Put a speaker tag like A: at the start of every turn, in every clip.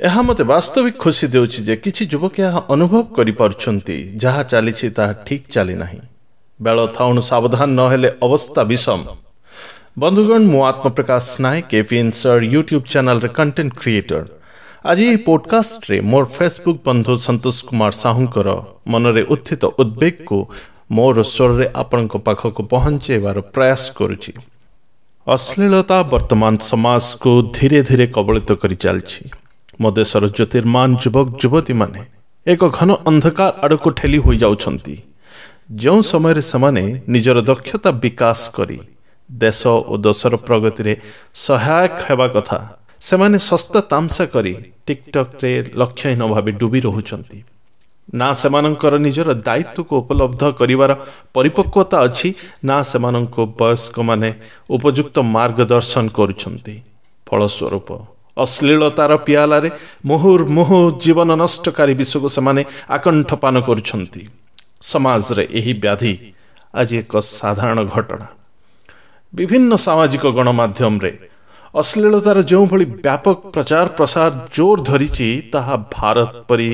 A: ଏହା ମୋତେ ବାସ୍ତବିକ ଖୁସି ଦେଉଛି ଯେ କିଛି ଯୁବକ ଏହା ଅନୁଭବ କରିପାରୁଛନ୍ତି ଯାହା ଚାଲିଛି ତାହା ଠିକ୍ ଚାଲିନାହିଁ। ବେଳ ଥାଉଣୁ ସାବଧାନ ନହେଲେ ଅବସ୍ଥା ବିଷମ। ବନ୍ଧୁଗଣ ମୁଁ ଆତ୍ମପ୍ରକାଶ ନାୟକ ଏଫିଏନ୍ସର ୟୁଟ୍ୟୁବ୍ ଚ୍ୟାନେଲର କଣ୍ଟେଣ୍ଟ କ୍ରିଏଟର ଆଜି ଏହି ପୋଡକାଷ୍ଟରେ ମୋର ଫେସବୁକ୍ ବନ୍ଧୁ ସନ୍ତୋଷ କୁମାର ସାହୁଙ୍କର ମନରେ ଉତ୍ଥିତ ଉଦ୍ବେଗକୁ ମୋର ସ୍ୱରରେ ଆପଣଙ୍କ ପାଖକୁ ପହଞ୍ଚାଇବାର ପ୍ରୟାସ କରୁଛି। ଅଶ୍ଳୀଳତା ବର୍ତ୍ତମାନ ସମାଜକୁ ଧୀରେ ଧୀରେ କବଳିତ କରି ଚାଲିଛି ମୋ ଦେଶର ଜ୍ୟୋତିର୍ମାନ ଯୁବକ ଯୁବତୀମାନେ ଏକ ଘନ ଅନ୍ଧକାର ଆଡ଼କୁ ଠେଲି ହୋଇଯାଉଛନ୍ତି। ଯେଉଁ ସମୟରେ ସେମାନେ ନିଜର ଦକ୍ଷତା ବିକାଶ କରି ଦେଶ ଓ ଦେଶର ପ୍ରଗତିରେ ସହାୟକ ହେବା କଥା ସେମାନେ ଶସ୍ତା ତାମସା କରି ଟିକଟକ୍ରେ ଲକ୍ଷ୍ୟହୀନ ଭାବେ ଡୁବି ରହୁଛନ୍ତି। ନା ସେମାନଙ୍କର ନିଜର ଦାୟିତ୍ୱକୁ ଉପଲବ୍ଧ କରିବାର ପରିପକ୍ୱତା ଅଛି ନା ସେମାନଙ୍କୁ ବୟସ୍କମାନେ ଉପଯୁକ୍ତ ମାର୍ଗଦର୍ଶନ କରୁଛନ୍ତି। ଫଳସ୍ୱରୂପ ଅଶ୍ଳୀଳତାର ପିଆଲାରେ ମୁହୁର୍ ମୁହୁ ଜୀବନ ନଷ୍ଟକାରୀ ବିଷୟକୁ ସେମାନେ ଆକଣ୍ଠପାନ କରୁଛନ୍ତି। ସମାଜରେ ଏହି ବ୍ୟାଧି ଆଜି ଏକ ସାଧାରଣ ଘଟଣା। ବିଭିନ୍ନ ସାମାଜିକ ଗଣମାଧ୍ୟମରେ ଅଶ୍ଳୀଳତାର ଯେଉଁଭଳି ବ୍ୟାପକ ପ୍ରଚାର ପ୍ରସାର ଜୋର ଧରିଛି ତାହା ଭାରତ ପରି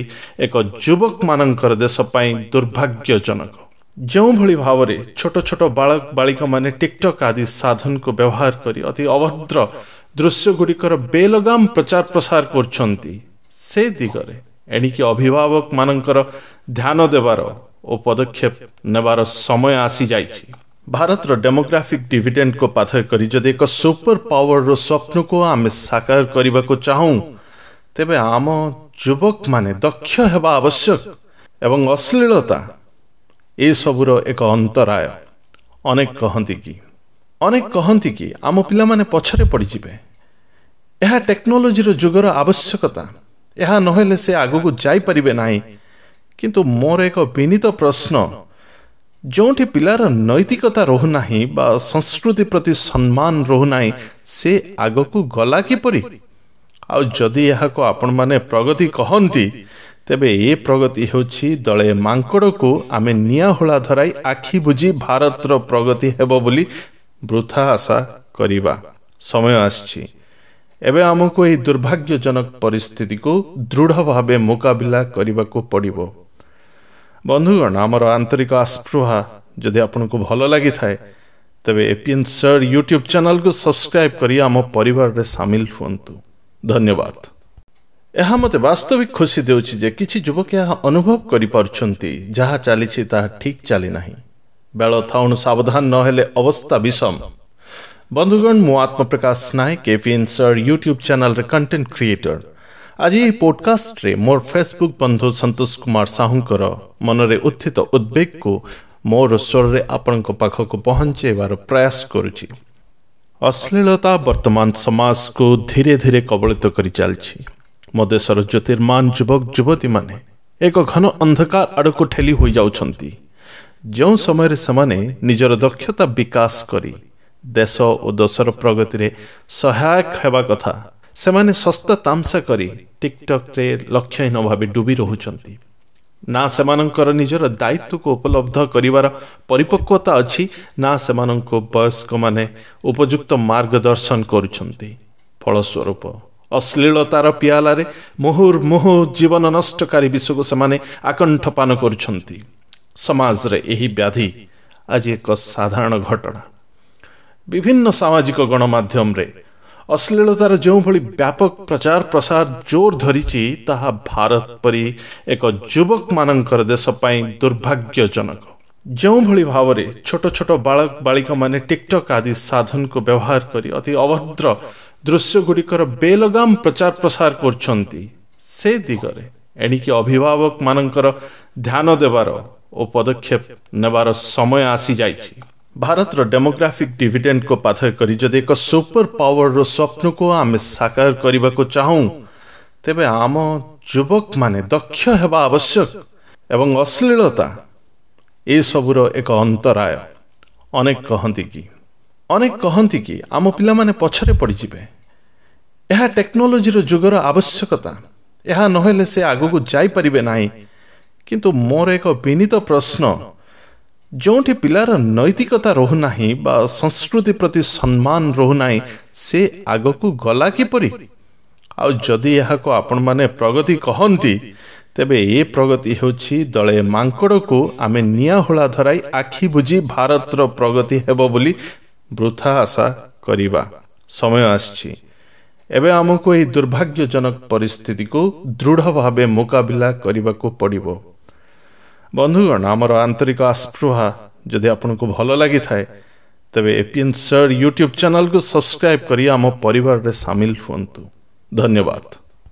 A: ଏକ ଯୁବକମାନଙ୍କର ଦେଶ ପାଇଁ ଦୁର୍ଭାଗ୍ୟଜନକ। ଯେଉଁଭଳି ଭାବରେ ଛୋଟ ଛୋଟ ବାଳକ ବାଳିକାମାନେ ଟିକଟକ୍ ଆଦି ସାଧନକୁ ବ୍ୟବହାର କରି ଅତି ଅଭଦ୍ର ଦୃଶ୍ୟଗୁଡ଼ିକର ବେଲଗାମ ପ୍ରଚାର ପ୍ରସାର କରୁଛନ୍ତି। ସେ ଦିଗରେ ଏଣିକି ଅଭିଭାବକମାନଙ୍କର ଧ୍ୟାନ ଦେବାର ଓ ପଦକ୍ଷେପ ନେବାର ସମୟ ଆସିଯାଇଛି। ଭାରତର ଡେମୋଗ୍ରାଫିକ ଡିଭିଡେଣ୍ଡକୁ ପାଥୟ କରି ଯଦି ଏକ ସୁପର ପାୱାରର ସ୍ୱପ୍ନକୁ ଆମେ ସାକାର କରିବାକୁ ଚାହୁଁ ତେବେ ଆମ ଯୁବକମାନେ ଦକ୍ଷ ହେବା ଆବଶ୍ୟକ ଏବଂ ଅଶ୍ଳୀଳତା ଏସବୁର ଏକ ଅନ୍ତରାୟ। ଅନେକ କହନ୍ତି କି? ଅନେକ କହନ୍ତି କି ଆମ ପିଲାମାନେ ପଛରେ ପଡ଼ିଯିବେ। ଏହା ଟେକ୍ନୋଲୋଜିର ଯୁଗର ଆବଶ୍ୟକତା। ଏହା ନହେଲେ ସେ ଆଗକୁ ଯାଇପାରିବେ ନାହିଁ। କିନ୍ତୁ ମୋର ଏକ ବିନୀତ ପ୍ରଶ୍ନ ଯେଉଁଠି ପିଲାର ନୈତିକତା ରହୁନାହିଁ ବା ସଂସ୍କୃତି ପ୍ରତି ସମ୍ମାନ ରହୁନାହିଁ ସେ ଆଗକୁ ଗଲା କିପରି? ଆଉ ଯଦି ଏହାକୁ ଆପଣମାନେ ପ୍ରଗତି କହନ୍ତି ତେବେ ଏ ପ୍ରଗତି ହେଉଛି ଦଳେ ମାଙ୍କଡ଼କୁ ଆମେ ନିଆଁ ହୋଳା ଧରାଇ ଆଖି ବୁଝି ଭାରତର ପ୍ରଗତି ହେବ ବୋଲି ବୃଥା ଆଶା କରିବା। ସମୟ ଆସିଛି। ଏବେ ଆମକୁ ଏହି ଦୁର୍ଭାଗ୍ୟଜନକ ପରିସ୍ଥିତିକୁ ଦୃଢ଼ ଭାବେ ମୁକାବିଲା କରିବାକୁ ପଡ଼ିବ। ବନ୍ଧୁଗଣ ଆମର ଆନ୍ତରିକ ଆସ୍ପୃହା ଯଦି ଆପଣଙ୍କୁ ଭଲ ଲାଗିଥାଏ ତେବେ ଏପିଏନ୍ ସର୍ ୟୁଟ୍ୟୁବ୍ ଚ୍ୟାନେଲକୁ ସବସ୍କ୍ରାଇବ୍ କରି ଆମ ପରିବାରରେ ସାମିଲ ହୁଅନ୍ତୁ। ଧନ୍ୟବାଦ। ଏହା ମୋତେ ବାସ୍ତବିକ ଖୁସି ଦେଉଛି ଯେ କିଛି ଯୁବକ ଏହା ଅନୁଭବ କରିପାରୁଛନ୍ତି ଯାହା ଚାଲିଛି ତାହା ଠିକ୍ ଚାଲିନାହିଁ। ବେଳ ଥାଉଣୁ ସାବଧାନ ନହେଲେ ଅବସ୍ଥା ବିଷମ। ବନ୍ଧୁଗଣ ମୁଁ ଆତ୍ମପ୍ରକାଶ ନାୟକ ଏପିଏନ୍ ସର୍ ୟୁଟ୍ୟୁବ୍ ଚ୍ୟାନେଲର କଣ୍ଟେଣ୍ଟ କ୍ରିଏଟର ଆଜି ଏହି ପୋଡକାଷ୍ଟରେ ମୋର ଫେସବୁକ୍ ବନ୍ଧୁ ସନ୍ତୋଷ କୁମାର ସାହୁଙ୍କର ମନରେ ଉତ୍ଥିତ ଉଦ୍ବେଗକୁ ମୋର ସ୍ୱରରେ ଆପଣଙ୍କ ପାଖକୁ ପହଞ୍ଚାଇବାର ପ୍ରୟାସ କରୁଛି ଅଶ୍ଳୀଳତା ବର୍ତ୍ତମାନ ସମାଜକୁ ଧୀରେ ଧୀରେ କବଳିତ କରି ଚାଲିଛି ମୋ ଦେଶର ଜ୍ୟୋତିର୍ମାନ ଯୁବକ ଯୁବତୀମାନେ ଏକ ଘନ ଅନ୍ଧକାର ଆଡ଼କୁ ଠେଲି ହୋଇଯାଉଛନ୍ତି ଯେଉଁ ସମୟରେ ସେମାନେ ନିଜର ଦକ୍ଷତା ବିକାଶ କରି ଦେଶ ଓ ଦେଶର ପ୍ରଗତିରେ ସହାୟକ ହେବା କଥା। ସେମାନେ ଶସ୍ତା ତାମସା କରି ଟିକଟକ୍ରେ ଲକ୍ଷ୍ୟହୀନ ଭାବେ ଡୁବି ରହୁଛନ୍ତି। ନା ସେମାନଙ୍କର ନିଜର ଦାୟିତ୍ୱକୁ ଉପଲବ୍ଧ କରିବାର ପରିପକ୍ୱତା ଅଛି ନା ସେମାନଙ୍କୁ ବୟସ୍କମାନେ ଉପଯୁକ୍ତ ମାର୍ଗଦର୍ଶନ କରୁଛନ୍ତି। ଫଳସ୍ୱରୂପ ଅଶ୍ଳୀଳତାର ପିଆଲାରେ ମୁହୁର୍ ମୁହୁ ଜୀବନ ନଷ୍ଟକାରୀ ବିଷୟକୁ ସେମାନେ ଆକଣ୍ଠପାନ କରୁଛନ୍ତି। ସମାଜରେ ଏହି ବ୍ୟାଧି ଆଜି ଏକ ସାଧାରଣ ଘଟଣା। ବିଭିନ୍ନ ସାମାଜିକ ଗଣମାଧ୍ୟମରେ। ଅଶ୍ଳୀଳତାର ଯେଉଁଭଳି ବ୍ୟାପକ ପ୍ରଚାର ପ୍ରସାର ଜୋର ଧରିଛି ତାହା ଭାରତ ପରି ଏକ ଯୁବକମାନଙ୍କର ଦେଶ ପାଇଁ ଦୁର୍ଭାଗ୍ୟଜନକ। ଯେଉଁଭଳି ଭାବରେ ଛୋଟ ଛୋଟ ବାଳକ ବାଳିକାମାନେ ଟିକଟକ୍ ଆଦି ସାଧନକୁ ବ୍ୟବହାର କରି ଅତି ଅଭଦ୍ର ଦୃଶ୍ୟଗୁଡ଼ିକର ବେଲଗାମ ପ୍ରଚାର ପ୍ରସାର କରୁଛନ୍ତି ସେ ଦିଗରେ ଏଣିକି ଅଭିଭାବକମାନଙ୍କର ଧ୍ୟାନ ଦେବାର ଓ ପଦକ୍ଷେପ ନେବାର ସମୟ ଆସିଯାଇଛି। ଭାରତର ଡେମୋଗ୍ରାଫିକ ଡିଭିଡେଣ୍ଡକୁ ପାଥୟ କରି ଯଦି ଏକ ସୁପର ପାୱାରର ସ୍ୱପ୍ନକୁ ଆମେ ସାକାର କରିବାକୁ ଚାହୁଁ ତେବେ ଆମ ଯୁବକମାନେ ଦକ୍ଷ ହେବା ଆବଶ୍ୟକ ଏବଂ ଅଶ୍ଳୀଳତା ଏସବୁର ଏକ ଅନ୍ତରାୟ। ଅନେକ କହନ୍ତି କି ଅନେକ କହନ୍ତି କି ଆମ ପିଲାମାନେ ପଛରେ ପଡ଼ିଯିବେ। ଏହା ଟେକ୍ନୋଲୋଜିର ଯୁଗର ଆବଶ୍ୟକତା। ଏହା ନହେଲେ ସେ ଆଗକୁ ଯାଇପାରିବେ ନାହିଁ। କିନ୍ତୁ ମୋର ଏକ ବିନୀତ ପ୍ରଶ୍ନ ଯେଉଁଠି ପିଲାର ନୈତିକତା ରହୁନାହିଁ ବା ସଂସ୍କୃତି ପ୍ରତି ସମ୍ମାନ ରହୁନାହିଁ ସେ ଆଗକୁ ଗଲା କିପରି? ଆଉ ଯଦି ଏହାକୁ ଆପଣମାନେ ପ୍ରଗତି କହନ୍ତି ତେବେ ଏ ପ୍ରଗତି ହେଉଛି ଦଳେ ମାଙ୍କଡ଼କୁ ଆମେ ନିଆଁ ହୋଳା ଧରାଇ ଆଖି ବୁଝି ଭାରତର ପ୍ରଗତି ହେବ ବୋଲି ବୃଥା ଆଶା କରିବା। ସମୟ ଆସିଛି। ଏବେ ଆମକୁ ଏହି ଦୁର୍ଭାଗ୍ୟଜନକ ପରିସ୍ଥିତିକୁ ଦୃଢ଼ ଭାବେ ମୁକାବିଲା କରିବାକୁ ପଡ଼ିବ। ବନ୍ଧୁଗଣ ଆମର ଆନ୍ତରିକ ଆସ୍ପୃହା ଯଦି ଆପଣଙ୍କୁ ଭଲ ଲାଗିଥାଏ ତେବେ ଏପିଏନ୍ ସର୍ ୟୁଟ୍ୟୁବ୍ ଚ୍ୟାନେଲକୁ ସବସ୍କ୍ରାଇବ୍ କରି ଆମ ପରିବାରରେ ସାମିଲ ହୁଅନ୍ତୁ। ଧନ୍ୟବାଦ।